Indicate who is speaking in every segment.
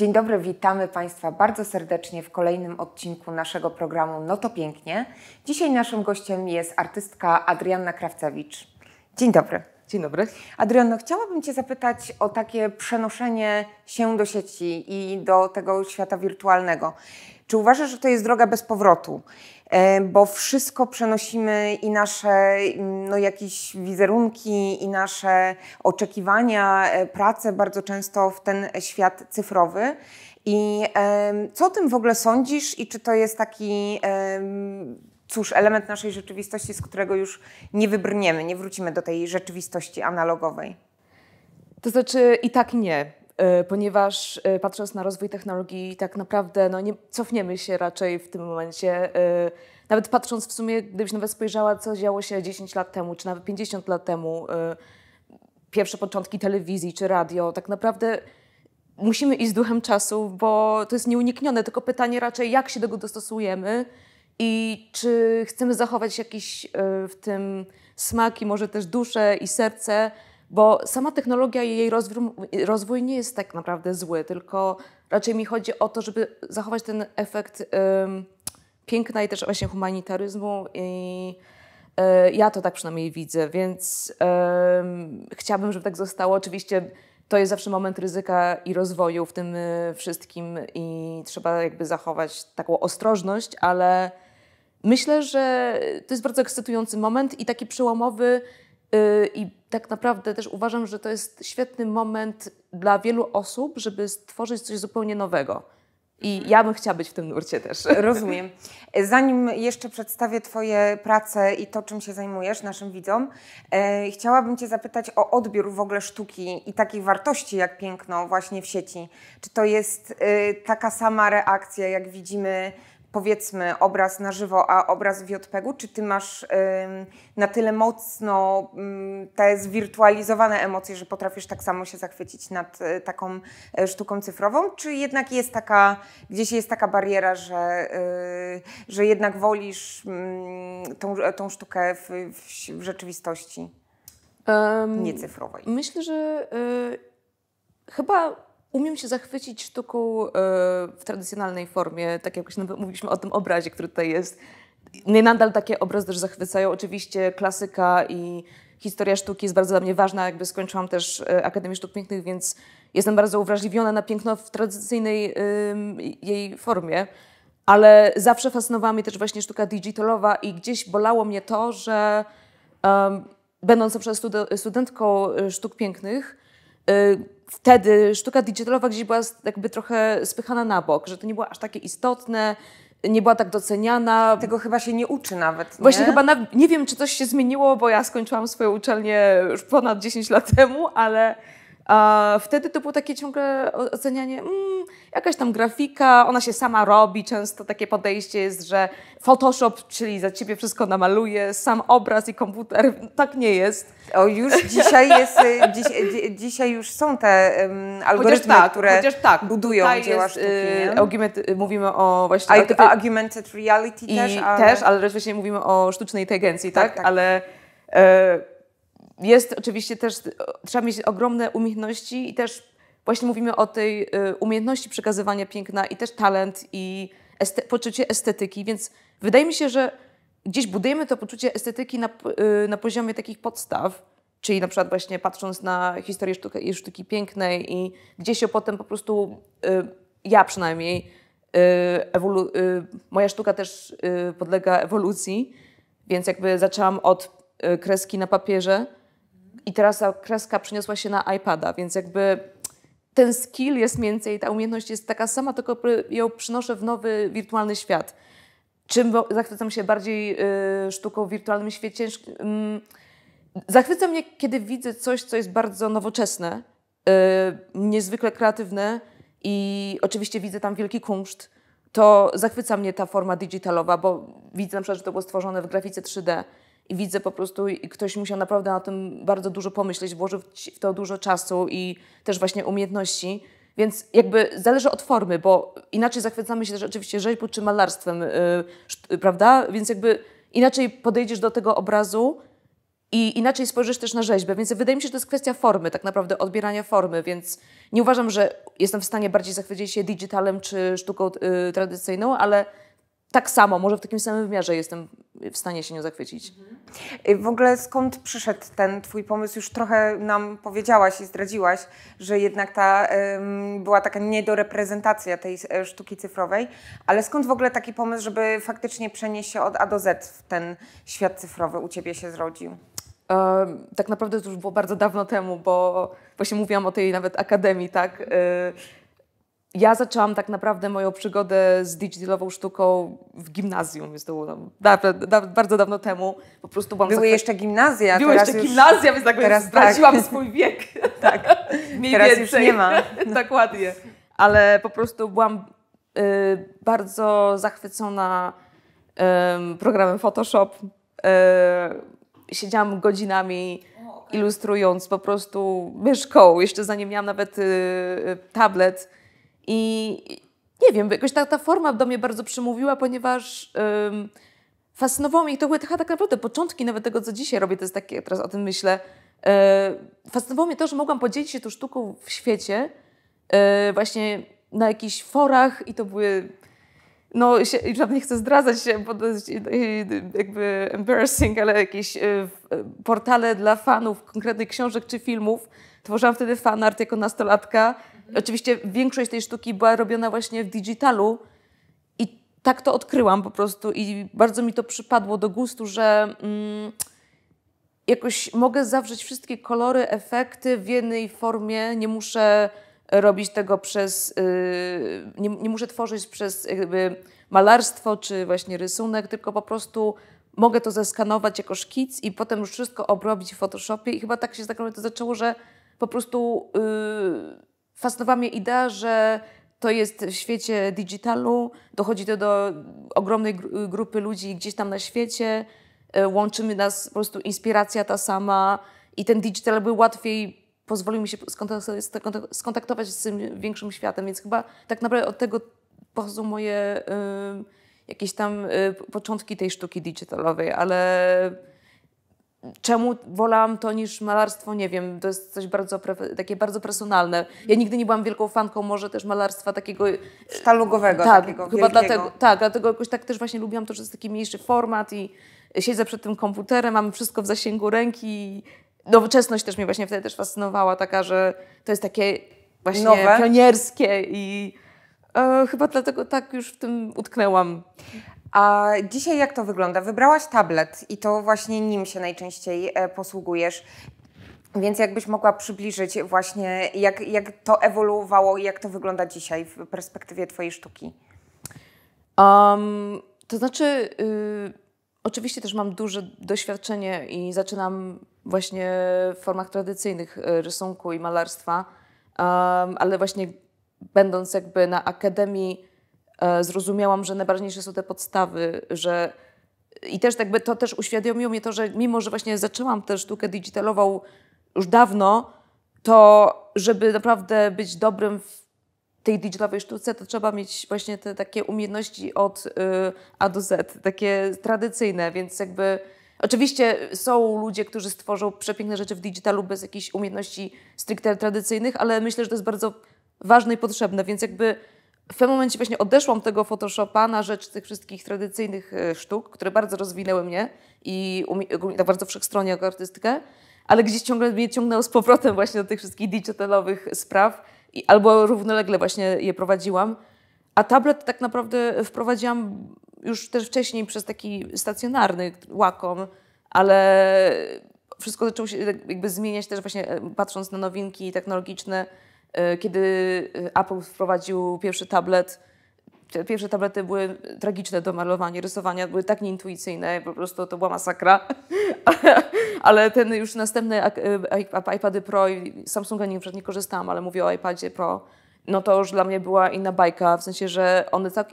Speaker 1: Dzień dobry, witamy Państwa bardzo serdecznie w kolejnym odcinku naszego programu No to Pięknie. Dzisiaj naszym gościem jest artystka Adrianna Krawcewicz. Dzień dobry.
Speaker 2: Dzień dobry.
Speaker 1: Adrianno, chciałabym Cię zapytać o takie przenoszenie się do sieci i do tego świata wirtualnego. Czy uważasz, że to jest droga bez powrotu? E, bo wszystko przenosimy i nasze no, jakieś wizerunki, i nasze oczekiwania, e, pracę bardzo często w ten świat cyfrowy. I co o tym w ogóle sądzisz i czy to jest taki cóż, element naszej rzeczywistości, z którego już nie wybrniemy, nie wrócimy do tej rzeczywistości analogowej?
Speaker 2: To znaczy i tak nie. E, ponieważ e, patrząc na rozwój technologii, tak naprawdę no, nie cofniemy się raczej w tym momencie. E, nawet patrząc w sumie, gdybyś nawet spojrzała, co działo się 10 lat temu, czy nawet 50 lat temu, pierwsze początki telewizji czy radio, tak naprawdę musimy iść z duchem czasu, bo to jest nieuniknione, tylko pytanie raczej, jak się do tego dostosujemy i czy chcemy zachować jakiś w tym smak i może też duszę i serce, bo sama technologia i jej rozwój, nie jest tak naprawdę zły, tylko raczej mi chodzi o to, żeby zachować ten efekt piękna i też właśnie humanitaryzmu i um, ja to tak przynajmniej widzę, więc chciałabym, żeby tak zostało. Oczywiście to jest zawsze moment ryzyka i rozwoju w tym e, wszystkim i trzeba jakby zachować taką ostrożność, ale myślę, że to jest bardzo ekscytujący moment i taki przełomowy Y, I tak naprawdę też uważam, że to jest świetny moment dla wielu osób, żeby stworzyć coś zupełnie nowego. I ja bym chciała być w tym nurcie też.
Speaker 1: Rozumiem. Zanim jeszcze przedstawię Twoje prace i to, czym się zajmujesz naszym widzom, e, chciałabym Cię zapytać o odbiór w ogóle sztuki i takich wartości jak piękno właśnie w sieci. Czy to jest e, taka sama reakcja, jak widzimy powiedzmy obraz na żywo, a obraz w JPEG-u? Czy ty masz na tyle mocno te zwirtualizowane emocje, że potrafisz tak samo się zachwycić nad y, taką y, sztuką cyfrową? Czy jednak jest taka, gdzieś jest taka bariera, że, y, że jednak wolisz tą, tą sztukę w, w, rzeczywistości um, niecyfrowej?
Speaker 2: Myślę, że chyba Umiem się zachwycić sztuką e, w tradycjonalnej formie, tak jak mówiliśmy o tym obrazie, który tutaj jest. Mnie nadal takie obrazy też zachwycają. Oczywiście klasyka i historia sztuki jest bardzo dla mnie ważna. Jakby skończyłam też e, Akademię Sztuk Pięknych, więc jestem bardzo uwrażliwiona na piękno w tradycyjnej jej formie. Ale zawsze fascynowała mnie też właśnie sztuka digitalowa i gdzieś bolało mnie to, że będąc na przykład studentką e, sztuk pięknych, wtedy sztuka digitalowa gdzieś była jakby trochę spychana na bok, że to nie było aż takie istotne, nie była tak doceniana.
Speaker 1: Tego chyba się nie uczy nawet. Nie?
Speaker 2: Właśnie chyba, na, nie wiem, czy coś się zmieniło, bo ja skończyłam swoją uczelnię już ponad 10 lat temu, ale a wtedy to było takie ciągle ocenianie, mm, jakaś tam grafika, ona się sama robi. Często takie podejście jest, że Photoshop, czyli za ciebie wszystko namaluje, sam obraz i komputer. Tak nie jest.
Speaker 1: O, już dzisiaj jest, y, dziś, dzisiaj już są te um, algorytmy, tak, które tak, budują dzieła sztuki. Y,
Speaker 2: augment, y, mówimy o właśnie...
Speaker 1: Artyfy... Augmented reality
Speaker 2: i
Speaker 1: też,
Speaker 2: ale... też, ale właśnie mówimy o sztucznej inteligencji, tak? tak? tak. Ale... E, jest oczywiście też, trzeba mieć ogromne umiejętności i też właśnie mówimy o tej y, umiejętności przekazywania piękna i też talent i este poczucie estetyki, więc wydaje mi się, że gdzieś budujemy to poczucie estetyki na, y, na poziomie takich podstaw, czyli na przykład właśnie patrząc na historię sztuki, sztuki pięknej i gdzieś się potem po prostu, y, ja przynajmniej, moja sztuka też podlega ewolucji, więc jakby zaczęłam od kreski na papierze, i teraz ta kreska przeniosła się na iPada, więc jakby ten skill jest więcej, ta umiejętność jest taka sama, tylko ją przynoszę w nowy wirtualny świat. Czym zachwycam się bardziej y, sztuką w wirtualnym świecie? Y, zachwyca mnie, kiedy widzę coś, co jest bardzo nowoczesne, y, niezwykle kreatywne i oczywiście widzę tam wielki kunszt. To zachwyca mnie ta forma digitalowa, bo widzę na przykład, że to było stworzone w grafice 3D i widzę po prostu, i ktoś musiał naprawdę na tym bardzo dużo pomyśleć, włożył w to dużo czasu i też właśnie umiejętności. Więc jakby zależy od formy, bo inaczej zachwycamy się też oczywiście rzeźbą czy malarstwem, yy, prawda? Więc jakby inaczej podejdziesz do tego obrazu i inaczej spojrzysz też na rzeźbę. Więc wydaje mi się, że to jest kwestia formy, tak naprawdę odbierania formy, więc nie uważam, że jestem w stanie bardziej zachwycić się digitalem czy sztuką y, tradycyjną, ale tak samo, może w takim samym wymiarze jestem w stanie się nią zachwycić.
Speaker 1: W ogóle skąd przyszedł ten Twój pomysł? Już trochę nam powiedziałaś i zdradziłaś, że jednak ta um, była taka niedoreprezentacja tej e, sztuki cyfrowej, ale skąd w ogóle taki pomysł, żeby faktycznie przenieść się od A do Z w ten świat cyfrowy u Ciebie się zrodził?
Speaker 2: Tak naprawdę to już było bardzo dawno temu, bo właśnie mówiłam o tej nawet akademii, tak? Ja zaczęłam tak naprawdę moją przygodę z digitalową sztuką w gimnazjum. Jest to było da, da, bardzo dawno temu. Po prostu
Speaker 1: byłam Były jeszcze gimnazja.
Speaker 2: Były jeszcze już... gimnazja, więc tak teraz zdradziłam tak. swój wiek.
Speaker 1: tak. Mniej teraz więcej. już nie ma.
Speaker 2: Dokładnie. Ale po prostu byłam y, bardzo zachwycona y, programem Photoshop. Y, siedziałam godzinami ilustrując po prostu myszką. Jeszcze zanim miałam nawet y, tablet i nie wiem, jakoś ta, ta forma do mnie bardzo przemówiła, ponieważ fascynowało mnie, to były tak naprawdę początki nawet tego, co dzisiaj robię, to jest takie, teraz o tym myślę, e, fascynowało mnie to, że mogłam podzielić się tą sztuką w świecie, e, właśnie na jakichś forach i to były no, się, nie chcę zdradzać się, bo to jest jakby embarrassing, ale jakieś e, portale dla fanów konkretnych książek czy filmów. Tworzyłam wtedy fanart jako nastolatka Oczywiście większość tej sztuki była robiona właśnie w digitalu i tak to odkryłam po prostu i bardzo mi to przypadło do gustu, że mm, jakoś mogę zawrzeć wszystkie kolory, efekty w jednej formie, nie muszę robić tego przez, yy, nie, nie muszę tworzyć przez jakby malarstwo czy właśnie rysunek, tylko po prostu mogę to zeskanować jako szkic i potem już wszystko obrobić w Photoshopie. I chyba tak się tak to zaczęło, że po prostu yy, fascynowała mnie idea, że to jest w świecie digitalu, dochodzi to do ogromnej grupy ludzi gdzieś tam na świecie, e, łączymy nas po prostu inspiracja ta sama i ten digital był łatwiej pozwolił mi się skontaktować z tym większym światem, więc chyba tak naprawdę od tego pochodzą moje y, jakieś tam y, początki tej sztuki digitalowej, ale Czemu wolałam to niż malarstwo? Nie wiem, to jest coś bardzo takie bardzo personalne. Ja nigdy nie byłam wielką fanką może też malarstwa takiego
Speaker 1: sztalugowego, tak, takiego chyba
Speaker 2: wielkiego. dlatego, tak, dlatego jakoś tak też właśnie lubiłam to, że jest taki mniejszy format i siedzę przed tym komputerem, mam wszystko w zasięgu ręki. Nowoczesność też mnie właśnie wtedy też fascynowała, taka, że to jest takie właśnie Nowe. pionierskie i e, chyba dlatego tak już w tym utknęłam.
Speaker 1: A dzisiaj jak to wygląda? Wybrałaś tablet i to właśnie nim się najczęściej e, posługujesz. Więc jakbyś mogła przybliżyć właśnie, jak, jak to ewoluowało i jak to wygląda dzisiaj w perspektywie Twojej sztuki?
Speaker 2: Um, to znaczy, y, oczywiście też mam duże doświadczenie i zaczynam właśnie w formach tradycyjnych y, rysunku i malarstwa, um, ale właśnie będąc jakby na akademii zrozumiałam, że najważniejsze są te podstawy, że i też jakby to też uświadomiło mnie to, że mimo, że właśnie zaczęłam tę sztukę digitalową już dawno, to żeby naprawdę być dobrym w tej digitalowej sztuce, to trzeba mieć właśnie te takie umiejętności od y, A do Z, takie tradycyjne, więc jakby oczywiście są ludzie, którzy stworzą przepiękne rzeczy w digitalu bez jakichś umiejętności stricte tradycyjnych, ale myślę, że to jest bardzo ważne i potrzebne, więc jakby w pewnym momencie właśnie odeszłam tego Photoshopa na rzecz tych wszystkich tradycyjnych e, sztuk, które bardzo rozwinęły mnie i tak bardzo wszechstronnie jako artystkę, ale gdzieś ciągle mnie ciągnęło z powrotem właśnie do tych wszystkich digitalowych spraw i, albo równolegle właśnie je prowadziłam. A tablet tak naprawdę wprowadziłam już też wcześniej przez taki stacjonarny Wacom, ale wszystko zaczęło się jakby zmieniać też właśnie e, patrząc na nowinki technologiczne, kiedy e, Apple wprowadził pierwszy tablet, te pierwsze tablety były tragiczne do malowania, rysowania, były tak nieintuicyjne, po prostu to była masakra. ale ten już następny e, iPady Pro i Samsunga nie, nie korzystałam, ale mówię o iPadzie Pro, no to już dla mnie była inna bajka, w sensie, że on jest tak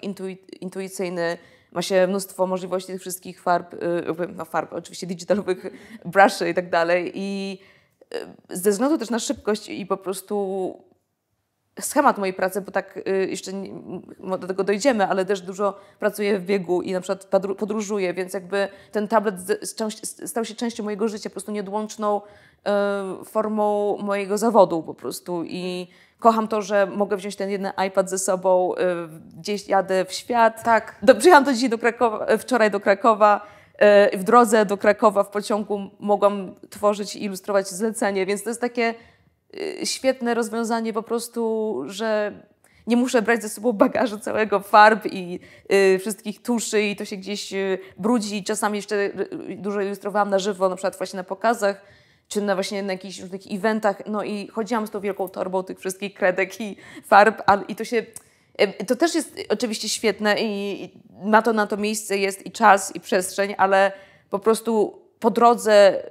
Speaker 2: intuicyjny, ma się mnóstwo możliwości tych wszystkich farb, no farb, oczywiście digitalowych bruszy i tak dalej i ze względu też na szybkość i po prostu schemat mojej pracy, bo tak y, jeszcze nie, do tego dojdziemy, ale też dużo pracuję w biegu i na przykład podróżuję, więc jakby ten tablet stał się częścią mojego życia, po prostu nieodłączną y, formą mojego zawodu po prostu i kocham to, że mogę wziąć ten jeden iPad ze sobą, y, gdzieś jadę w świat.
Speaker 1: Tak.
Speaker 2: Do, przyjechałam do dzisiaj do Krakowa, wczoraj do Krakowa, w drodze do Krakowa w pociągu mogłam tworzyć i ilustrować zlecenie, więc to jest takie Y, świetne rozwiązanie po prostu, że nie muszę brać ze sobą bagażu całego farb i y, wszystkich tuszy i to się gdzieś y, brudzi. Czasami jeszcze dużo ilustrowałam na żywo, na przykład właśnie na pokazach, czy na właśnie na jakichś różnych eventach. No i chodziłam z tą wielką torbą tych wszystkich kredek i farb, ale i to się... To też jest oczywiście świetne i, ma to na to miejsce, jest i czas, i przestrzeń, ale po prostu po drodze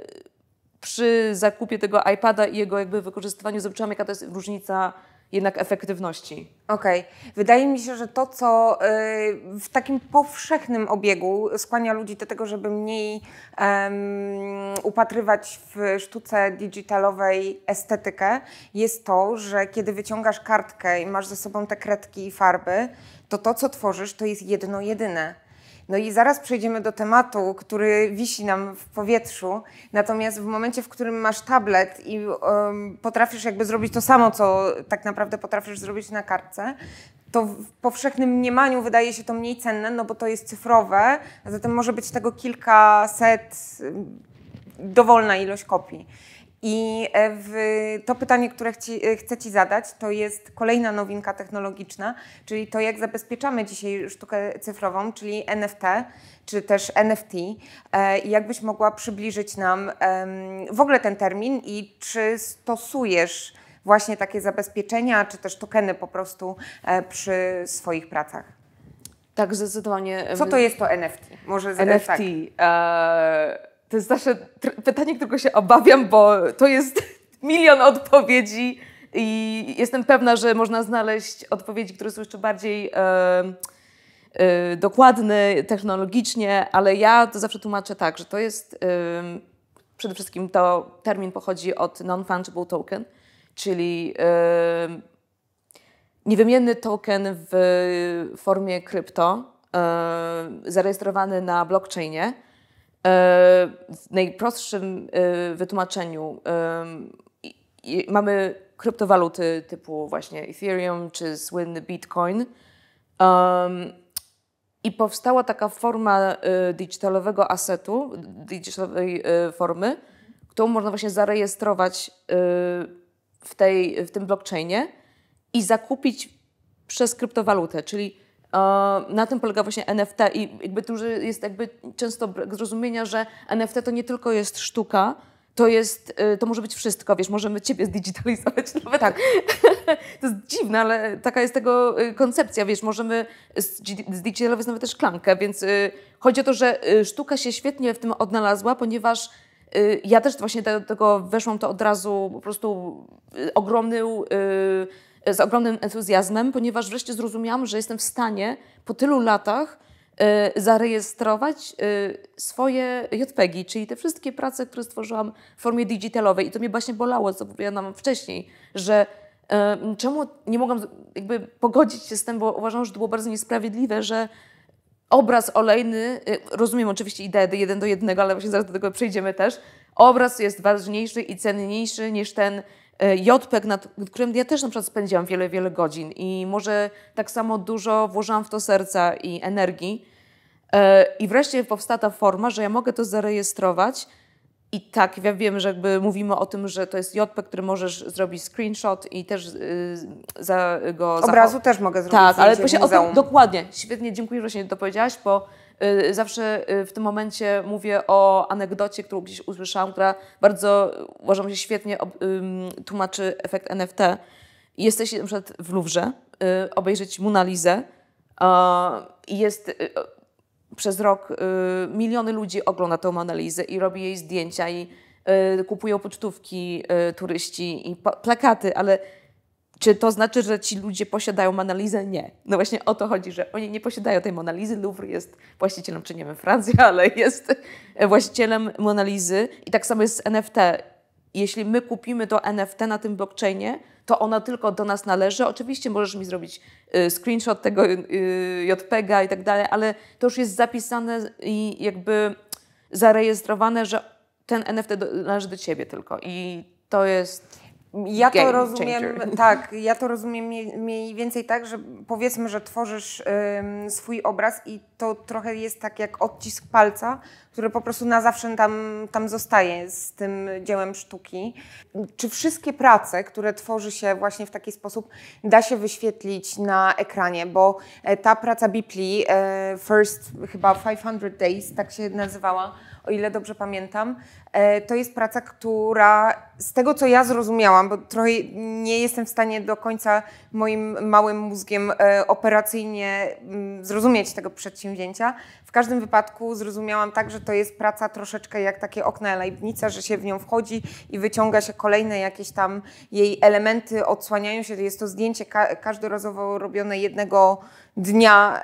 Speaker 2: przy zakupie tego iPada i jego jakby wykorzystywaniu zobaczyłam, jaka to jest różnica jednak efektywności.
Speaker 1: Okej. Okay. Wydaje mi się, że to, co y, w takim powszechnym obiegu skłania ludzi do tego, żeby mniej um, upatrywać w sztuce digitalowej estetykę, jest to, że kiedy wyciągasz kartkę i masz ze sobą te kredki i farby, to to, co tworzysz, to jest jedno jedyne no i zaraz przejdziemy do tematu, który wisi nam w powietrzu. Natomiast w momencie, w którym masz tablet i um, potrafisz jakby zrobić to samo, co tak naprawdę potrafisz zrobić na kartce, to w powszechnym mniemaniu wydaje się to mniej cenne, no bo to jest cyfrowe, a zatem może być tego kilkaset, dowolna ilość kopii. I e, w, to pytanie, które chci, e, chcę Ci zadać, to jest kolejna nowinka technologiczna, czyli to, jak zabezpieczamy dzisiaj sztukę cyfrową, czyli NFT, czy też NFT. E, I jakbyś mogła przybliżyć nam w ogóle ten termin i czy stosujesz właśnie takie zabezpieczenia, czy też tokeny po prostu przy swoich pracach?
Speaker 2: Tak, zdecydowanie.
Speaker 1: Co to jest to NFT?
Speaker 2: Może NFT. Tak. To jest zawsze pytanie, którego się obawiam, bo to jest milion odpowiedzi i jestem pewna, że można znaleźć odpowiedzi, które są jeszcze bardziej e, e, dokładne technologicznie, ale ja to zawsze tłumaczę tak, że to jest e, przede wszystkim to termin pochodzi od non-fungible token, czyli e, niewymienny token w formie krypto, e, zarejestrowany na blockchainie w najprostszym e, wytłumaczeniu mamy kryptowaluty typu właśnie Ethereum czy słynny Bitcoin. I powstała taka forma e, digitalowego asetu, digitalowej formy, którą można właśnie zarejestrować w, tej, w tym blockchainie i zakupić przez kryptowalutę, czyli na tym polega właśnie NFT i jakby tu jest jakby często brak zrozumienia, że NFT to nie tylko jest sztuka, to jest, y, to może być wszystko, wiesz, możemy ciebie zdigitalizować nawet. Tak. to jest dziwne, ale taka jest tego y, koncepcja, wiesz, możemy zdigitalizować nawet też klamkę, więc y, chodzi o to, że sztuka się świetnie w tym odnalazła, ponieważ ja też właśnie do tego weszłam to od razu po prostu ogromny z ogromnym entuzjazmem, ponieważ wreszcie zrozumiałam, że jestem w stanie po tylu latach y, zarejestrować y, swoje JPEGi, czyli te wszystkie prace, które stworzyłam w formie digitalowej. I to mnie właśnie bolało, co powiedziałam wcześniej, że y, czemu nie mogłam jakby pogodzić się z tym, bo uważam, że to było bardzo niesprawiedliwe, że obraz olejny, rozumiem oczywiście ideę jeden do jednego, ale właśnie zaraz do tego przejdziemy też, obraz jest ważniejszy i cenniejszy niż ten JPEG, nad którym ja też na przykład spędziłam wiele, wiele godzin i może tak samo dużo włożyłam w to serca i energii. E, I wreszcie powstała ta forma, że ja mogę to zarejestrować i tak, ja wiem, że jakby mówimy o tym, że to jest JPEG, który możesz zrobić screenshot i też yy, za go...
Speaker 1: Obrazu też mogę zrobić
Speaker 2: Tak, ale właśnie, o, dokładnie, świetnie, dziękuję, że się to powiedziałaś, bo Y, zawsze y, w tym momencie mówię o anegdocie, którą gdzieś usłyszałam, która bardzo, uważam, że świetnie tłumaczy efekt NFT. Jesteście na przykład w y, obejrzeć Monalizę i jest przez rok miliony ludzi ogląda tę Monalizę i robi jej zdjęcia i kupują pocztówki turyści i plakaty, ale czy to znaczy, że ci ludzie posiadają Monalizę? Nie. No właśnie o to chodzi, że oni nie posiadają tej Monalizy. Louvre jest właścicielem, czy nie wiem, Francja, ale jest właścicielem Monalizy. I tak samo jest z NFT. jeśli my kupimy to NFT na tym blockchainie, to ona tylko do nas należy. Oczywiście możesz mi zrobić y, screenshot tego y, JPEGa i tak dalej, ale to już jest zapisane i jakby zarejestrowane, że ten NFT należy do ciebie tylko. I to jest
Speaker 1: ja to rozumiem, changer. tak, ja to rozumiem mniej więcej tak, że powiedzmy, że tworzysz ym, swój obraz i to trochę jest tak jak odcisk palca, który po prostu na zawsze tam, tam zostaje z tym dziełem sztuki. Czy wszystkie prace, które tworzy się właśnie w taki sposób, da się wyświetlić na ekranie? Bo e, ta praca Bipli, e, First chyba 500 Days, tak się nazywała, o ile dobrze pamiętam, e, to jest praca, która z tego co ja zrozumiałam, bo trochę nie jestem w stanie do końca moim małym mózgiem e, operacyjnie mm, zrozumieć tego przedsięwzięcia, w każdym wypadku zrozumiałam tak, że to jest praca troszeczkę jak takie okna Leibnica, że się w nią wchodzi i wyciąga się kolejne jakieś tam jej elementy, odsłaniają się. Jest to zdjęcie ka każdorazowo robione jednego dnia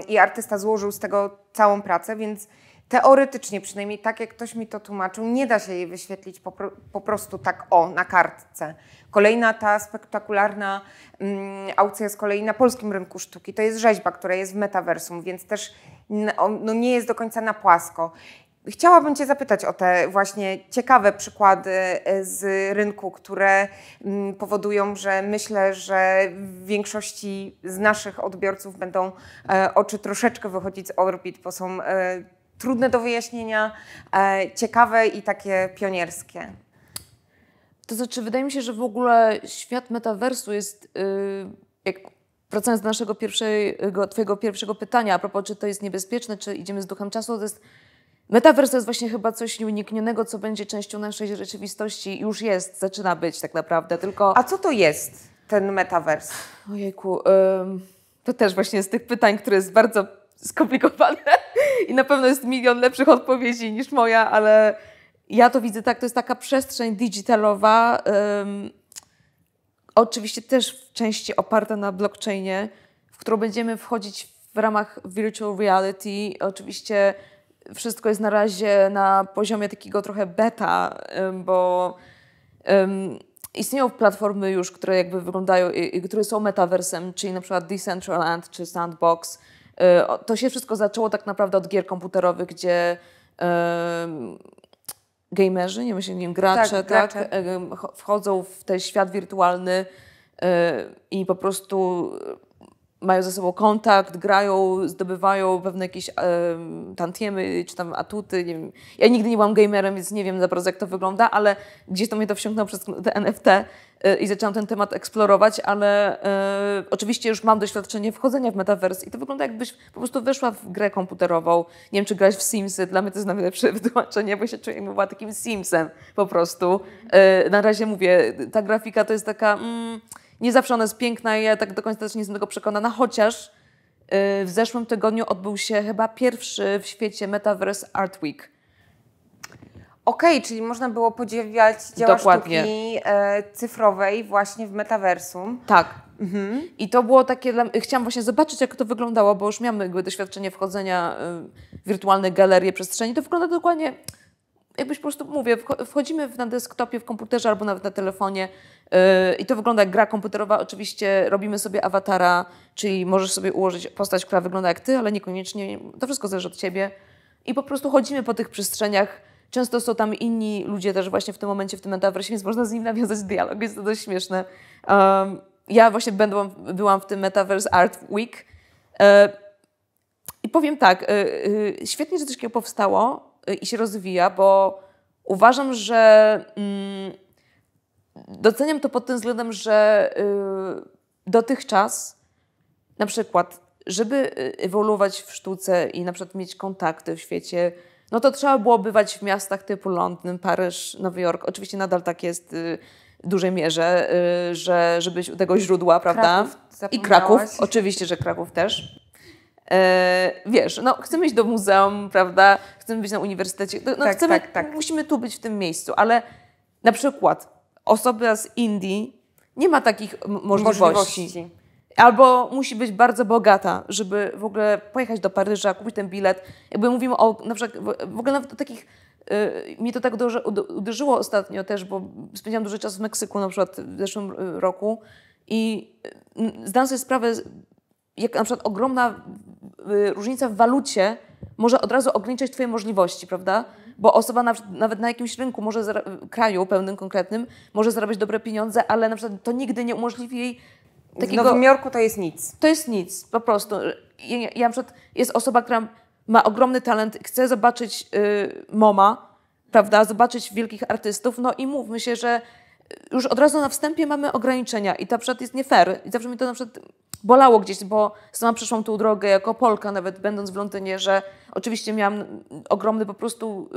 Speaker 1: yy, i artysta złożył z tego całą pracę, więc teoretycznie, przynajmniej tak jak ktoś mi to tłumaczył, nie da się jej wyświetlić po, po prostu tak o, na kartce. Kolejna ta spektakularna mm, aukcja z kolei na polskim rynku sztuki to jest rzeźba, która jest w metaversum, więc też no, nie jest do końca na płasko. Chciałabym Cię zapytać o te właśnie ciekawe przykłady e, z rynku, które mm, powodują, że myślę, że w większości z naszych odbiorców będą e, oczy troszeczkę wychodzić z orbit, bo są e, trudne do wyjaśnienia, ciekawe i takie pionierskie.
Speaker 2: To znaczy, wydaje mi się, że w ogóle świat metaversu jest, yy, jak wracając do naszego pierwszego, twojego pierwszego pytania, a propos, czy to jest niebezpieczne, czy idziemy z duchem czasu, to jest Metavers to jest właśnie chyba coś nieuniknionego, co będzie częścią naszej rzeczywistości. Już jest, zaczyna być tak naprawdę, tylko...
Speaker 1: A co to jest, ten metavers?
Speaker 2: Ojejku, ym, to też właśnie z tych pytań, które jest bardzo skomplikowane i na pewno jest milion lepszych odpowiedzi niż moja, ale ja to widzę tak, to jest taka przestrzeń digitalowa, oczywiście też w części oparta na blockchainie, w którą będziemy wchodzić w ramach virtual reality. Oczywiście wszystko jest na razie na poziomie takiego trochę beta, um, bo um, istnieją platformy już, które jakby wyglądają, i, i, które są metaversem, czyli na przykład Decentraland czy Sandbox. Y, to się wszystko zaczęło tak naprawdę od gier komputerowych, gdzie gamerzy, nie myślę, nie wiem, gracze, tak, tak, wchodzą w ten świat wirtualny e, i po prostu mają ze sobą kontakt, grają, zdobywają pewne jakieś e, tantiemy czy tam atuty. Nie wiem. Ja nigdy nie byłam gamerem, więc nie wiem bardzo jak to wygląda, ale gdzieś to mnie to wsiąknęło przez te NFT e, i zaczęłam ten temat eksplorować, ale e, oczywiście już mam doświadczenie wchodzenia w metaverse i to wygląda jakbyś po prostu weszła w grę komputerową. Nie wiem, czy grać w Simsy, dla mnie to jest najlepsze wytłumaczenie, bo się czuję jakbym była takim Simsem po prostu. E, na razie mówię, ta grafika to jest taka... Mm, nie zawsze ona jest piękna i ja tak do końca też nie jestem tego przekonana, chociaż y, w zeszłym tygodniu odbył się chyba pierwszy w świecie Metaverse Art Week.
Speaker 1: Okej, okay, czyli można było podziwiać dzieła Dokładnie. sztuki e, cyfrowej właśnie w metaversum.
Speaker 2: Tak. Mhm. I to było takie, dla... chciałam właśnie zobaczyć, jak to wyglądało, bo już miałam jakby doświadczenie wchodzenia y, w wirtualne galerie przestrzeni. To wygląda dokładnie jakbyś po prostu, mówię, wchodzimy na desktopie, w komputerze albo nawet na telefonie yy, i to wygląda jak gra komputerowa. Oczywiście robimy sobie awatara, czyli możesz sobie ułożyć postać, która wygląda jak ty, ale niekoniecznie, to wszystko zależy od ciebie. I po prostu chodzimy po tych przestrzeniach. Często są tam inni ludzie też właśnie w tym momencie, w tym metaversie, więc można z nimi nawiązać dialog. Jest to dość śmieszne. Um, ja właśnie będą, byłam w tym Metaverse Art Week yy, i powiem tak, yy, świetnie, że coś takiego powstało, i się rozwija, bo uważam, że mm, doceniam to pod tym względem, że y, dotychczas na przykład, żeby y, ewoluować w sztuce i na przykład mieć kontakty w świecie, no to trzeba było bywać w miastach typu Londyn, Paryż, Nowy Jork. Oczywiście nadal tak jest y, w dużej mierze, że żeby być u tego źródła, prawda?
Speaker 1: Kraków
Speaker 2: I Kraków, oczywiście, że Kraków też. E, wiesz, no chcemy iść do muzeum, prawda? Chcemy być na uniwersytecie. No, tak, chcemy, tak, tak. Musimy tu być w tym miejscu, ale na przykład osoba z Indii nie ma takich możliwości. możliwości. Albo musi być bardzo bogata, żeby w ogóle pojechać do Paryża, kupić ten bilet. Jakby mówimy o na przykład w ogóle nawet o takich y, mi to tak uderzyło ostatnio też, bo spędziłam dużo czasu w Meksyku na przykład w zeszłym roku i zdałam sobie sprawę, jak na przykład ogromna różnica w walucie może od razu ograniczać Twoje możliwości, prawda? Bo osoba na, nawet na jakimś rynku, może kraju pełnym, konkretnym, może zarabiać dobre pieniądze, ale na przykład to nigdy nie umożliwi jej
Speaker 1: takiego... W Nowym Jorku to jest nic.
Speaker 2: To jest nic, po prostu. Ja, ja na przykład jest osoba, która ma ogromny talent, chce zobaczyć y, MoMA, prawda, zobaczyć wielkich artystów, no i mówmy się, że już od razu na wstępie mamy ograniczenia i to na przykład jest nie fair. I zawsze mi to na przykład bolało gdzieś, bo sama przeszłam tą drogę jako Polka, nawet będąc w Londynie, że oczywiście miałam ogromne po prostu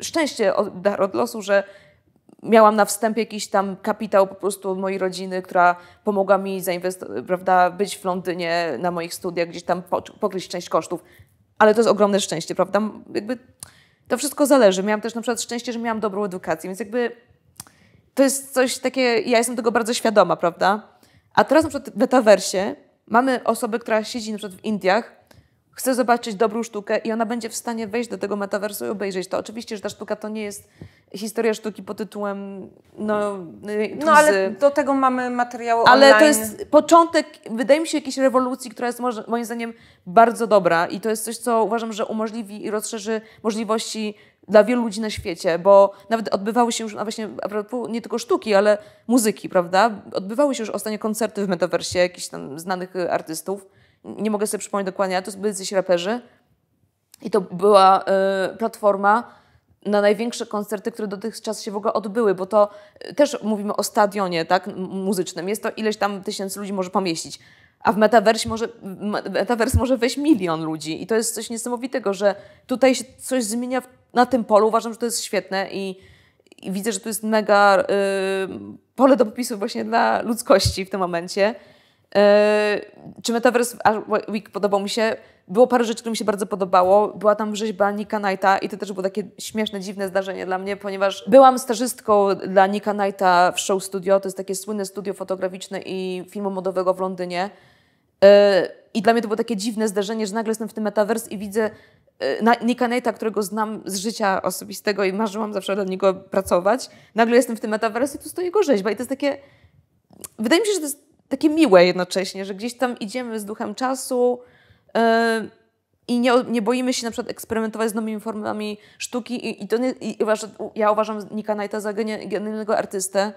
Speaker 2: y, szczęście od, dar od losu, że miałam na wstępie jakiś tam kapitał po prostu mojej rodziny, która pomogła mi prawda, być w Londynie na moich studiach, gdzieś tam pokryć część kosztów. Ale to jest ogromne szczęście, prawda? Jakby to wszystko zależy. Miałam też na przykład szczęście, że miałam dobrą edukację, więc jakby to jest coś takie, ja jestem tego bardzo świadoma, prawda? A teraz na przykład w metaversie mamy osobę, która siedzi na przykład w Indiach, chce zobaczyć dobrą sztukę i ona będzie w stanie wejść do tego metaversu i obejrzeć to. Oczywiście, że ta sztuka to nie jest historia sztuki pod tytułem no,
Speaker 1: no ale do tego mamy materiały
Speaker 2: ale
Speaker 1: online.
Speaker 2: Ale to jest początek, wydaje mi się, jakiejś rewolucji, która jest moim zdaniem bardzo dobra i to jest coś, co uważam, że umożliwi i rozszerzy możliwości dla wielu ludzi na świecie, bo nawet odbywały się już no właśnie nie tylko sztuki, ale muzyki, prawda? Odbywały się już ostatnio koncerty w metaversie jakichś tam znanych artystów. Nie mogę sobie przypomnieć dokładnie, ale to byli jacyś raperzy. I to była y, platforma na największe koncerty, które dotychczas się w ogóle odbyły, bo to y, też mówimy o stadionie tak, muzycznym. Jest to ileś tam tysięcy ludzi może pomieścić. A w metaversie może, metavers może wejść milion ludzi. I to jest coś niesamowitego, że tutaj się coś zmienia na tym polu. Uważam, że to jest świetne i, i widzę, że to jest mega y, pole do popisu właśnie dla ludzkości w tym momencie. Y, czy Metaverse Week podobał mi się? Było parę rzeczy, które mi się bardzo podobało. Była tam rzeźba Nika Knighta i to też było takie śmieszne, dziwne zdarzenie dla mnie, ponieważ byłam stażystką dla Nika Knighta w Show Studio. To jest takie słynne studio fotograficzne i filmu modowego w Londynie. E, I dla mnie to było takie dziwne zdarzenie, że nagle jestem w tym metaverse i widzę Nika Nate'a, którego znam z życia osobistego i marzyłam zawsze dla niego pracować. Nagle jestem w tym metaverse i tu stoi jego rzeźba. I to jest takie... Wydaje mi się, że to jest takie miłe jednocześnie, że gdzieś tam idziemy z duchem czasu yy, i nie, nie boimy się na przykład eksperymentować z nowymi formami sztuki i, i to nie, i ja uważam Nika Nate'a za genialnego artystę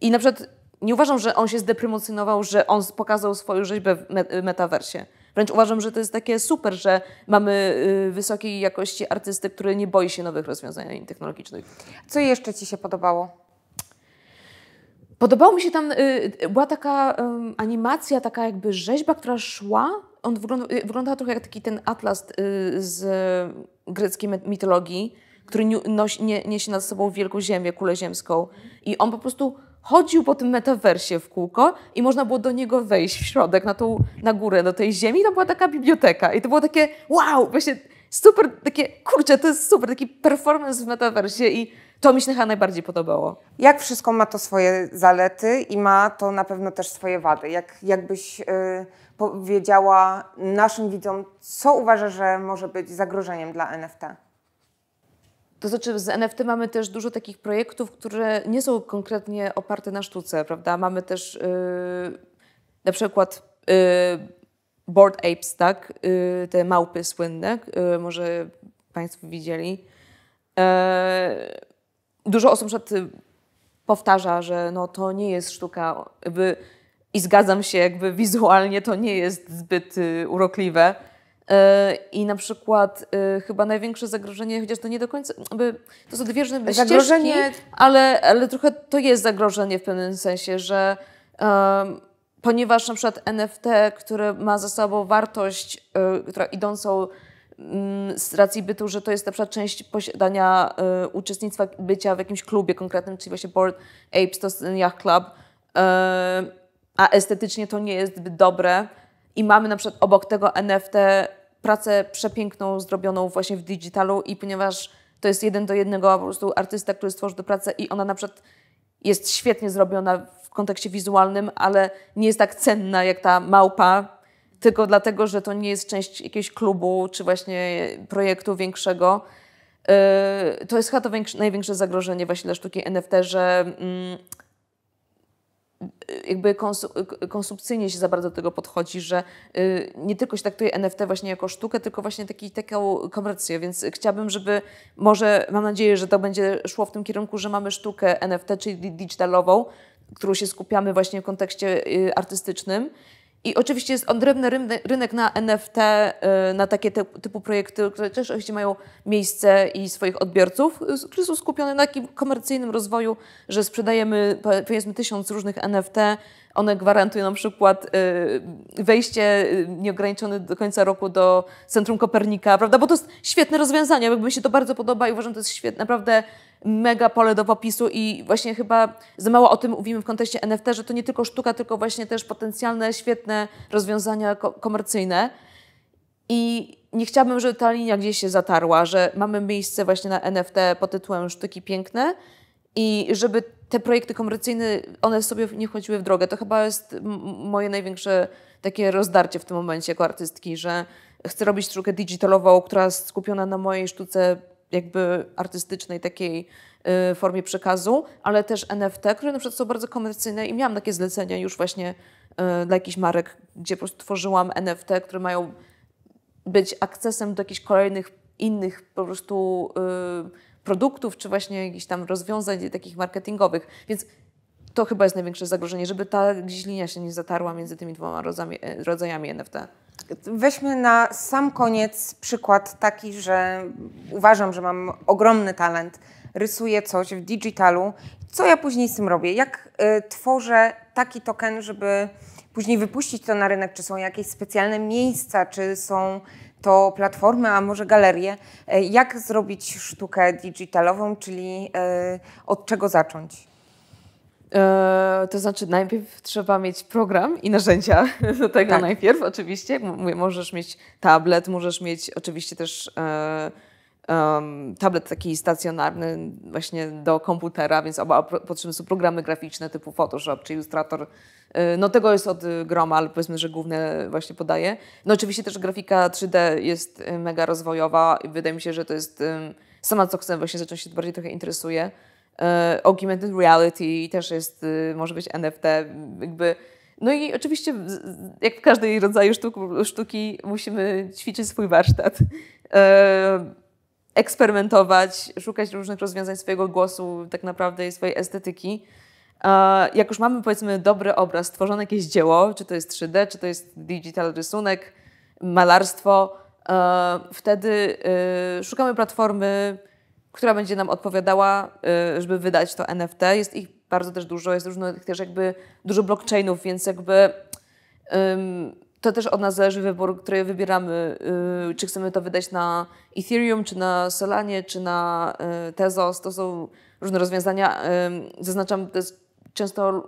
Speaker 2: i na przykład nie uważam, że on się zdeprymocynował, że on pokazał swoją rzeźbę w metaversie. Wręcz uważam, że to jest takie super, że mamy y, wysokiej jakości artysty, który nie boi się nowych rozwiązań technologicznych.
Speaker 1: Co jeszcze Ci się podobało?
Speaker 2: Podobało mi się tam, y, była taka animacja, taka jakby rzeźba, która szła. On wygląda, y, wyglądała trochę jak taki ten atlas z greckiej mitologii, który nosi, nie, niesie nad sobą wielką ziemię, kulę ziemską. I on po prostu chodził po tym metaversie w kółko i można było do niego wejść w środek, na, tą, na górę, do tej ziemi. Tam była taka biblioteka. I to było takie wow, właśnie super, takie kurczę, to jest super, taki performance w metaversie i to mi się chyba najbardziej podobało.
Speaker 1: Jak wszystko ma to swoje zalety i ma to na pewno też swoje wady. Jak, jakbyś yy, powiedziała naszym widzom, co uważasz, że może być zagrożeniem dla NFT?
Speaker 2: To znaczy z NFT mamy też dużo takich projektów, które nie są konkretnie oparte na sztuce, prawda? Mamy też yy, na przykład yy, Board Apes, tak? Yy, te małpy słynne, yy, może Państwo widzieli. Yy, dużo osób przed, powtarza, że no, to nie jest sztuka jakby, i zgadzam się, jakby wizualnie to nie jest zbyt yy, urokliwe. I na przykład y, chyba największe zagrożenie, chociaż to nie do końca, to są dwie różne zagrożenie, ścieżki, ale, ale trochę to jest zagrożenie w pewnym sensie, że um, ponieważ na przykład NFT, które ma za sobą wartość, y, która idącą mm, z racji bytu, że to jest na przykład część posiadania y, uczestnictwa, bycia w jakimś klubie konkretnym, czyli właśnie Board Apes, to jest Yacht Club, y, a estetycznie to nie jest zbyt dobre, i mamy na przykład obok tego NFT pracę przepiękną, zrobioną właśnie w digitalu i ponieważ to jest jeden do jednego po prostu artysta, który stworzył tę pracę i ona na przykład jest świetnie zrobiona w kontekście wizualnym, ale nie jest tak cenna jak ta małpa, tylko dlatego, że to nie jest część jakiegoś klubu czy właśnie projektu większego. to jest chyba to największe zagrożenie właśnie dla sztuki NFT, że mm, jakby konsumpcyjnie się za bardzo do tego podchodzi, że y, nie tylko się traktuje NFT właśnie jako sztukę, tylko właśnie taki, taką komercję, więc chciałabym, żeby może, mam nadzieję, że to będzie szło w tym kierunku, że mamy sztukę NFT, czyli digitalową, którą się skupiamy właśnie w kontekście y, artystycznym, i oczywiście jest odrębny rynek na NFT, y, na takie typu projekty, które też oczywiście mają miejsce i swoich odbiorców, y, które są skupione na takim komercyjnym rozwoju, że sprzedajemy powiedzmy tysiąc różnych NFT, one gwarantują na przykład y, wejście nieograniczone do końca roku do Centrum Kopernika, prawda? Bo to jest świetne rozwiązanie, jakby mi się to bardzo podoba i uważam, że to jest świetne, naprawdę mega pole do popisu i właśnie chyba za mało o tym mówimy w kontekście NFT, że to nie tylko sztuka, tylko właśnie też potencjalne, świetne rozwiązania komercyjne. I nie chciałabym, żeby ta linia gdzieś się zatarła, że mamy miejsce właśnie na NFT pod tytułem Sztuki Piękne i żeby te projekty komercyjne, one sobie nie wchodziły w drogę. To chyba jest moje największe takie rozdarcie w tym momencie jako artystki, że chcę robić sztukę digitalową, która skupiona na mojej sztuce jakby artystycznej takiej y, formie przekazu, ale też NFT, które na przykład są bardzo komercyjne i miałam takie zlecenia już właśnie y, dla jakichś marek, gdzie po prostu tworzyłam NFT, które mają być akcesem do jakichś kolejnych innych po prostu y, produktów, czy właśnie jakichś tam rozwiązań takich marketingowych. Więc to chyba jest największe zagrożenie, żeby ta gdzieś linia się nie zatarła między tymi dwoma rodzajami, rodzajami NFT.
Speaker 1: Weźmy na sam koniec przykład taki, że uważam, że mam ogromny talent, rysuję coś w digitalu. Co ja później z tym robię? Jak y, tworzę taki token, żeby później wypuścić to na rynek? Czy są jakieś specjalne miejsca, czy są to platformy, a może galerie? Y, jak zrobić sztukę digitalową, czyli y, od czego zacząć?
Speaker 2: E, to znaczy, najpierw trzeba mieć program i narzędzia do tego tak. najpierw, oczywiście. Możesz mieć tablet, możesz mieć oczywiście też e, um, tablet taki stacjonarny właśnie do komputera, więc oba potrzebne są programy graficzne typu Photoshop czy Illustrator. E, no tego jest od groma, ale powiedzmy, że główne właśnie podaje. No oczywiście też grafika 3D jest mega rozwojowa i wydaje mi się, że to jest sama co chcę właśnie zacząć się bardziej trochę interesuje. E, augmented reality też jest, y, może być NFT, jakby. No i oczywiście, jak w każdej rodzaju sztuki, sztuki musimy ćwiczyć swój warsztat, e, eksperymentować, szukać różnych rozwiązań swojego głosu, tak naprawdę i swojej estetyki. Jak już mamy, powiedzmy, dobry obraz, stworzone jakieś dzieło, czy to jest 3D, czy to jest digital rysunek, malarstwo, e, wtedy y, szukamy platformy, która będzie nam odpowiadała, y, żeby wydać to NFT. Jest ich bardzo też dużo, jest różnych też jakby dużo blockchainów, więc jakby to też od nas zależy wybór, który wybieramy, y, czy chcemy to wydać na Ethereum, czy na Solanie, czy na y, Tezos. To są różne rozwiązania. Zaznaczam, to jest często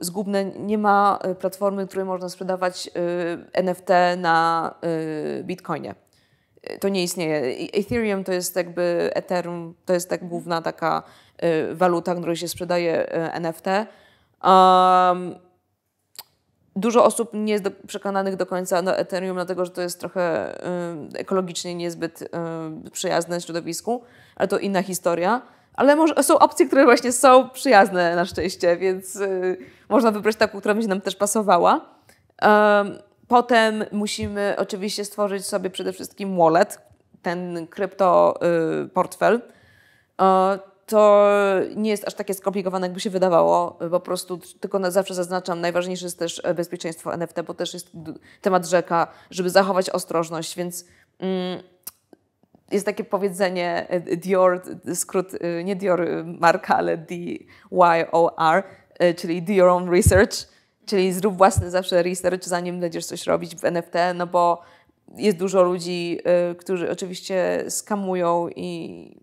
Speaker 2: zgubne. Nie ma platformy, której można sprzedawać NFT na Bitcoinie to nie istnieje. Ethereum to jest jakby Ethereum, to jest tak główna taka y, waluta, której się sprzedaje y, NFT. Um, dużo osób nie jest do, przekonanych do końca do Ethereum, dlatego że to jest trochę y, ekologicznie niezbyt przyjazne środowisku, ale to inna historia. Ale może, są opcje, które właśnie są przyjazne na szczęście, więc y, można wybrać taką, która będzie nam też pasowała. Um, Potem musimy oczywiście stworzyć sobie przede wszystkim wallet, ten krypto y. To nie jest aż takie skomplikowane, jakby się wydawało. Po prostu tylko na zawsze zaznaczam, najważniejsze jest też bezpieczeństwo NFT, bo też jest temat rzeka, żeby zachować ostrożność, więc mm, jest takie powiedzenie y, Dior, skrót y, nie Dior marka, ale D-Y-O-R, czyli Do Your Own Research Czyli zrób własny zawsze research, zanim będziesz coś robić w NFT, no bo jest dużo ludzi, y, którzy oczywiście skamują i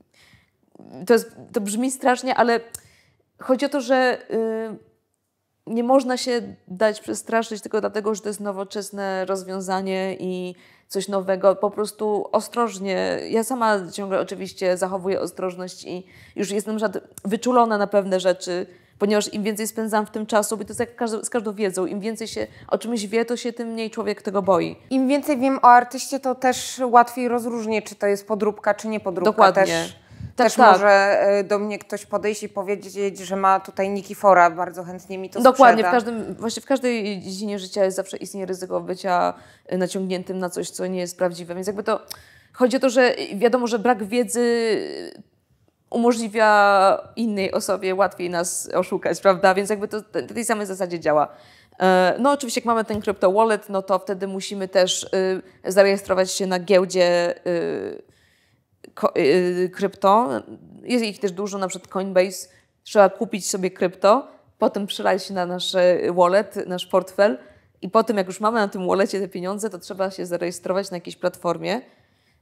Speaker 2: to, jest, to brzmi strasznie, ale chodzi o to, że y, nie można się dać przestraszyć tylko dlatego, że to jest nowoczesne rozwiązanie i coś nowego. Po prostu ostrożnie. Ja sama ciągle oczywiście zachowuję ostrożność i już jestem wyczulona na pewne rzeczy ponieważ im więcej spędzam w tym czasu, bo to jest jak każdy, z każdą wiedzą, im więcej się o czymś wie, to się tym mniej człowiek tego boi.
Speaker 1: Im więcej wiem o artyście, to też łatwiej rozróżnię, czy to jest podróbka, czy nie podróbka.
Speaker 2: Dokładnie.
Speaker 1: Też,
Speaker 2: Tak,
Speaker 1: też
Speaker 2: tak.
Speaker 1: może e, do mnie ktoś podejść i powiedzieć, że ma tutaj Nikifora, bardzo chętnie mi to
Speaker 2: Dokładnie, w każdym, właśnie w każdej dziedzinie życia jest zawsze istnieje ryzyko bycia y, naciągniętym na coś, co nie jest prawdziwe. Więc jakby to chodzi o to, że wiadomo, że brak wiedzy umożliwia innej osobie łatwiej nas oszukać, prawda? Więc jakby to na tej samej zasadzie działa. E, No oczywiście jak mamy ten crypto wallet, no to wtedy musimy też y, zarejestrować się na giełdzie y, y, krypto. Jest ich też dużo, na przykład Coinbase. Trzeba kupić sobie krypto, potem przelać się na nasz e, wallet, nasz portfel i potem jak już mamy na tym wallecie te pieniądze, to trzeba się zarejestrować na jakiejś platformie.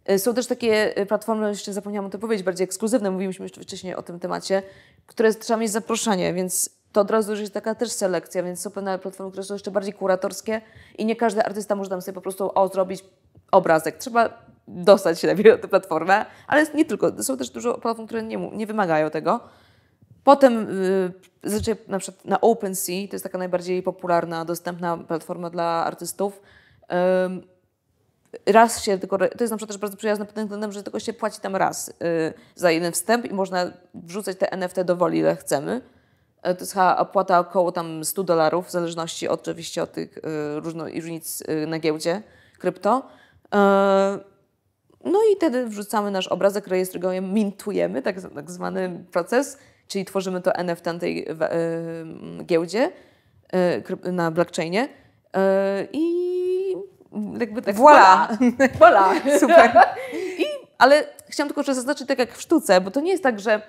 Speaker 2: E, Są też takie e, platformy, jeszcze zapomniałam o tym powiedzieć, bardziej ekskluzywne, mówiliśmy już wcześniej o tym temacie, które trzeba mieć zaproszenie, więc to od razu już jest taka też selekcja, więc są pewne platformy, które są jeszcze bardziej kuratorskie i nie każdy artysta może tam sobie po prostu o, zrobić obrazek. Trzeba dostać się najpierw na tę platformę, ale nie tylko. Są też dużo platform, które nie, nie wymagają tego. Potem y, zazwyczaj na przykład na OpenSea, to jest taka najbardziej popularna, dostępna platforma dla artystów. Ym, raz się tylko, to jest na przykład też bardzo przyjazne pod tym względem, że tylko się płaci tam raz y, za jeden wstęp i można wrzucać te NFT dowoli ile chcemy. E, To jest opłata około tam 100 dolarów, w zależności oczywiście od tych y, różnic y, na giełdzie krypto. E, no i wtedy wrzucamy nasz obrazek, rejestrujemy, mintujemy, tak, tak zwany proces, czyli tworzymy to NFT na tej giełdzie na blockchainie e, i jakby tak.
Speaker 1: Super.
Speaker 2: I, ale chciałam tylko jeszcze zaznaczyć, tak jak w sztuce, bo to nie jest tak, że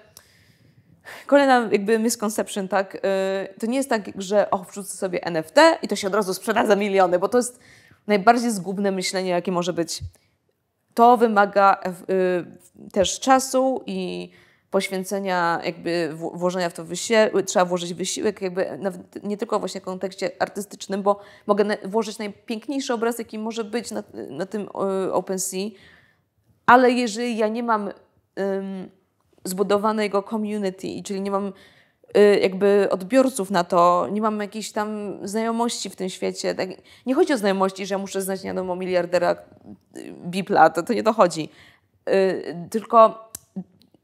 Speaker 2: kolejna jakby misconception, tak, yy, to nie jest tak, że o, wrzucę sobie NFT i to się od razu sprzeda za miliony, bo to jest najbardziej zgubne myślenie, jakie może być. To wymaga yy, też czasu i poświęcenia, jakby wło- włożenia w to wysiłek, trzeba włożyć wysiłek, jakby nie tylko właśnie w kontekście artystycznym, bo mogę włożyć najpiękniejszy obraz, jaki może być na, na tym OpenSea, ale jeżeli ja nie mam ym, zbudowanego community, czyli nie mam y, jakby odbiorców na to, nie mam jakiejś tam znajomości w tym świecie. Tak, nie chodzi o znajomości, że ja muszę znać, nie wiadomo, miliardera y, Bipla, to, to nie dochodzi. Y, tylko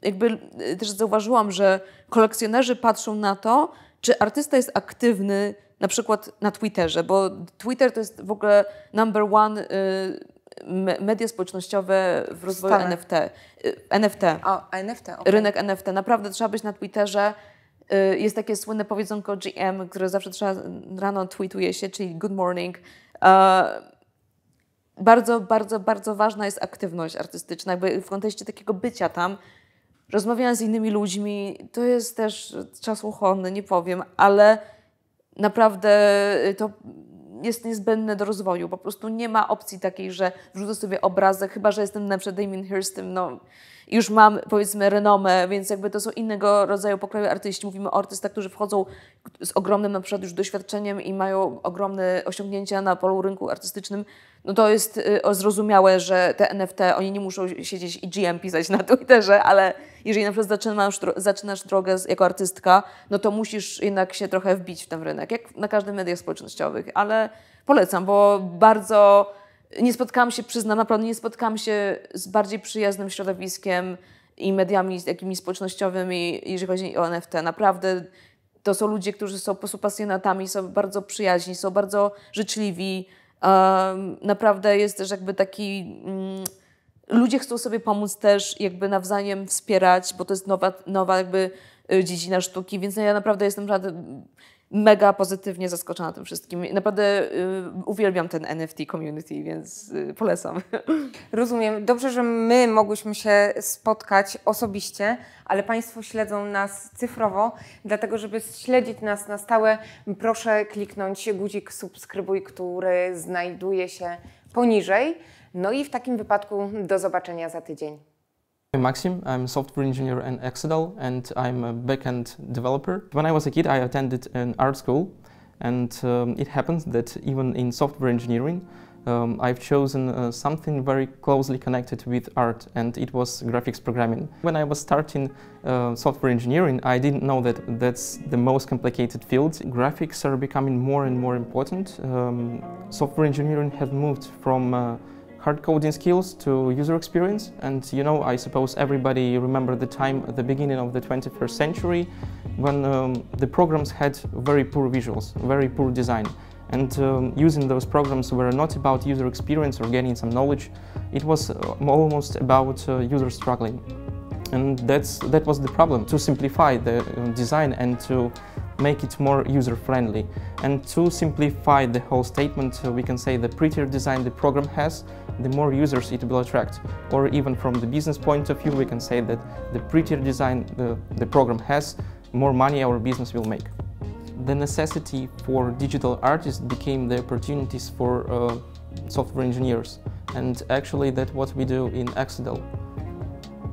Speaker 2: jakby y, też zauważyłam, że kolekcjonerzy patrzą na to, czy artysta jest aktywny na przykład na Twitterze, bo Twitter to jest w ogóle number one y, me- media społecznościowe w rozwoju
Speaker 1: Stale.
Speaker 2: NFT. Y, NFT.
Speaker 1: O, NFT, okej.
Speaker 2: Rynek NFT. Naprawdę trzeba być na Twitterze. Y, Jest takie słynne powiedzonko GM, które zawsze trzeba rano tweetuje się, czyli good morning. Bardzo, bardzo, bardzo ważna jest aktywność artystyczna, jakby w kontekście takiego bycia tam. Rozmawiając z innymi ludźmi, to jest też czasochłonne, nie powiem, ale naprawdę to jest niezbędne do rozwoju. Po prostu nie ma opcji takiej, że wrzucę sobie obrazek, chyba że jestem na przykład Damien Hirstem, no już mam powiedzmy renomę, więc jakby to są innego rodzaju pokroju artyści. Mówimy o artystach, którzy wchodzą z ogromnym na przykład już doświadczeniem i mają ogromne osiągnięcia na polu rynku artystycznym. No to jest y, zrozumiałe, że te NFT, oni nie muszą siedzieć i GM pisać na Twitterze, ale jeżeli na przykład zaczynasz, zaczynasz drogę jako artystka, no to musisz jednak się trochę wbić w ten rynek, jak na każdym mediach społecznościowych, ale polecam, bo bardzo nie spotkałam się, przyznam, naprawdę nie spotkałam się z bardziej przyjaznym środowiskiem i mediami takimi społecznościowymi, jeżeli chodzi o NFT. Naprawdę to są ludzie, którzy są po prostu pasjonatami, są bardzo przyjaźni, są bardzo życzliwi. Naprawdę jest też jakby taki... Mm, ludzie chcą sobie pomóc też, jakby nawzajem wspierać, bo to jest nowa, nowa jakby y, dziedzina sztuki, więc ja naprawdę jestem naprawdę mega pozytywnie zaskoczona tym wszystkim. Naprawdę y, uwielbiam ten NFT community, więc y, polecam.
Speaker 1: Rozumiem. Dobrze, że my mogłyśmy się spotkać osobiście, ale Państwo śledzą nas cyfrowo, dlatego żeby śledzić nas na stałe, proszę kliknąć guzik subskrybuj, który znajduje się poniżej. No i w takim wypadku do zobaczenia za tydzień.
Speaker 3: I'm Maxim. I'm a software engineer in Exadel and I'm a backend developer. When I was a kid, I attended an art school, and um, it happened that even in software engineering, um, I've chosen uh, something very closely connected with art, and it was graphics programming. When I was starting uh, software engineering, I didn't know that that's the most complicated field. Graphics are becoming more and more important. Um, software engineering has moved from uh, hard coding skills to user experience. And you know, I suppose everybody remember the time at the beginning of the 21st century when um, the programs had very poor visuals, very poor design. And um, using those programs were not about user experience or gaining some knowledge. It was uh, almost about uh, user struggling. And that's, that was the problem, to simplify the uh, design and to make it more user-friendly. And to simplify the whole statement, uh, we can say the prettier design the program has, the more users it will attract. Or even from the business point of view, we can say that the prettier design the, the program has, more money our business will make. The necessity for digital artists became the opportunities for uh, software engineers. And actually that's what we do in Exadel.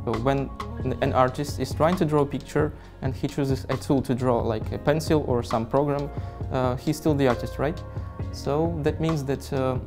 Speaker 3: When an artist is trying to draw a picture and he chooses a tool to draw like a pencil or some program, uh, he's still the artist, right? So that means that uh,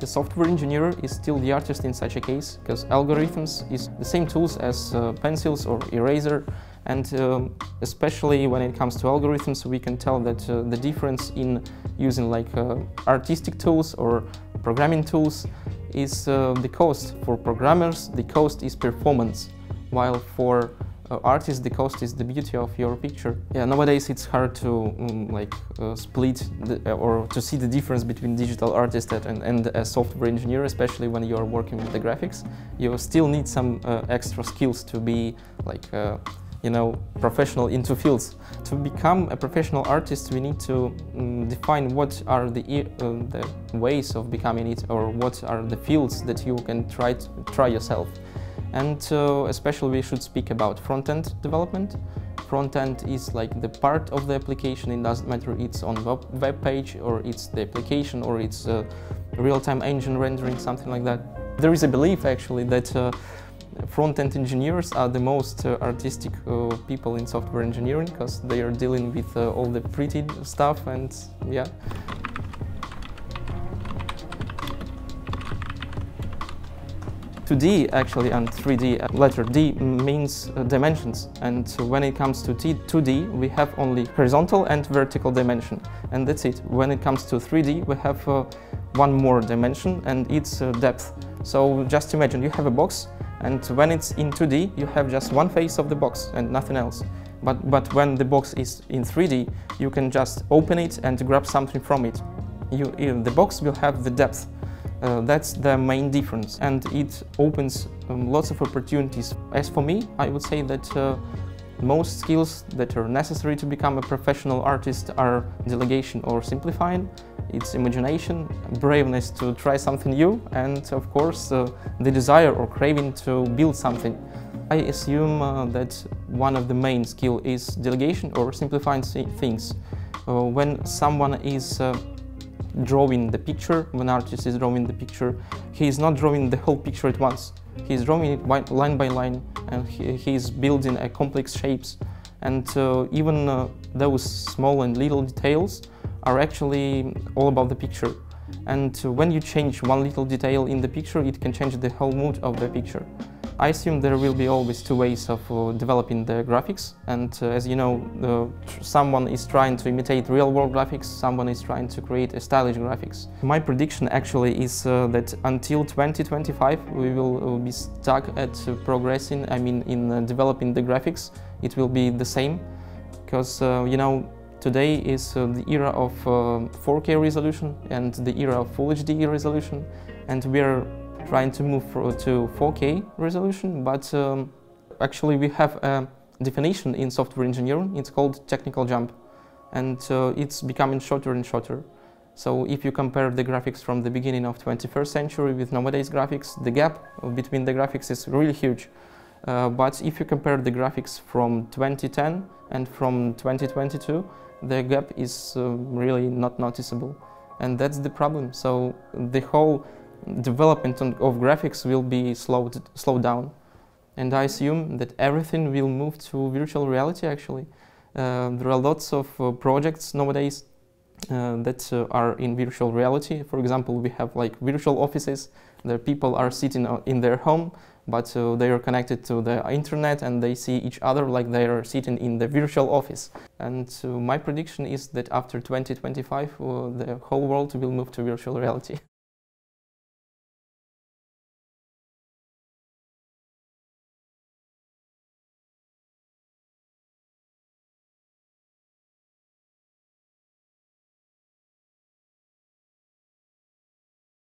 Speaker 3: the software engineer is still the artist in such a case because algorithms is the same tools as uh, pencils or eraser and um, especially when it comes to algorithms we can tell that uh, the difference in using like uh, artistic tools or programming tools is uh, the cost. For programmers the cost is performance while for uh, artist, the cost is the beauty of your picture. Yeah, nowadays it's hard to um, like uh, split the, uh, or to see the difference between digital artist and, and a software engineer, especially when you are working with the graphics. You still need some uh, extra skills to be like uh, you know, professional into fields. To become a professional artist, we need to um, define what are the, uh, the ways of becoming it or what are the fields that you can try to try yourself. And uh, especially we should speak about front-end development. Front-end is like the part of the application, it doesn't matter it's on web, web page or it's the application or it's real-time engine rendering, something like that. There is a belief actually that uh, front-end engineers are the most uh, artistic uh, people in software engineering because they are dealing with uh, all the pretty stuff and yeah. 2D actually and 3D. Uh, letter D means uh, dimensions and when it comes to T 2D we have only horizontal and vertical dimension and that's it. When it comes to 3D we have uh, one more dimension and it's depth. So just imagine you have a box and when it's in 2D you have just one face of the box and nothing else. But, but when the box is in 3D you can just open it and grab something from it. You, the box will have the depth uh, that's the main difference and it opens um, lots of opportunities. As for me, I would say that uh, most skills that are necessary to become a professional artist are delegation or simplifying. It's imagination, braveness to try something new, and of course uh, the desire or craving to build something. I assume uh, that one of the main skill is delegation or simplifying things. Uh, when someone is uh, drawing the picture, when artist is drawing the picture, he is not drawing the whole picture at once. He is drawing it line by line and he, he is building a complex shapes. And uh, even uh, those small and little details are actually all about the picture. And uh, when you change one little detail in the picture, it can change the whole mood of the picture. I assume there will be always two ways of uh, developing the graphics and uh, as you know uh, someone is trying to imitate real-world graphics, someone is trying to create a stylish graphics. My prediction actually is that until 2025 we will be stuck at progressing, I mean in developing the graphics it will be the same because you know today is the era of 4K resolution and the era of Full HD resolution and we are trying to move to 4K resolution, but um, actually we have a definition in software engineering. It's called technical jump, and uh, it's becoming shorter and shorter. So if you compare the graphics from the beginning of 21st century with nowadays graphics, the gap between the graphics is really huge. Uh, but if you compare the graphics from 2010 and from 2022, the gap is uh, really not noticeable. And that's the problem. So the whole development of graphics will be slowed, slowed down. And I assume that everything will move to virtual reality actually. Uh, there are lots of uh, projects nowadays uh, that uh, are in virtual reality. For example, we have like virtual offices. The people are sitting uh, in their home, but uh, they are connected to the internet and they see each other like they are sitting in the virtual office. And uh, my prediction is that after 2025, uh, the whole world will move to virtual reality.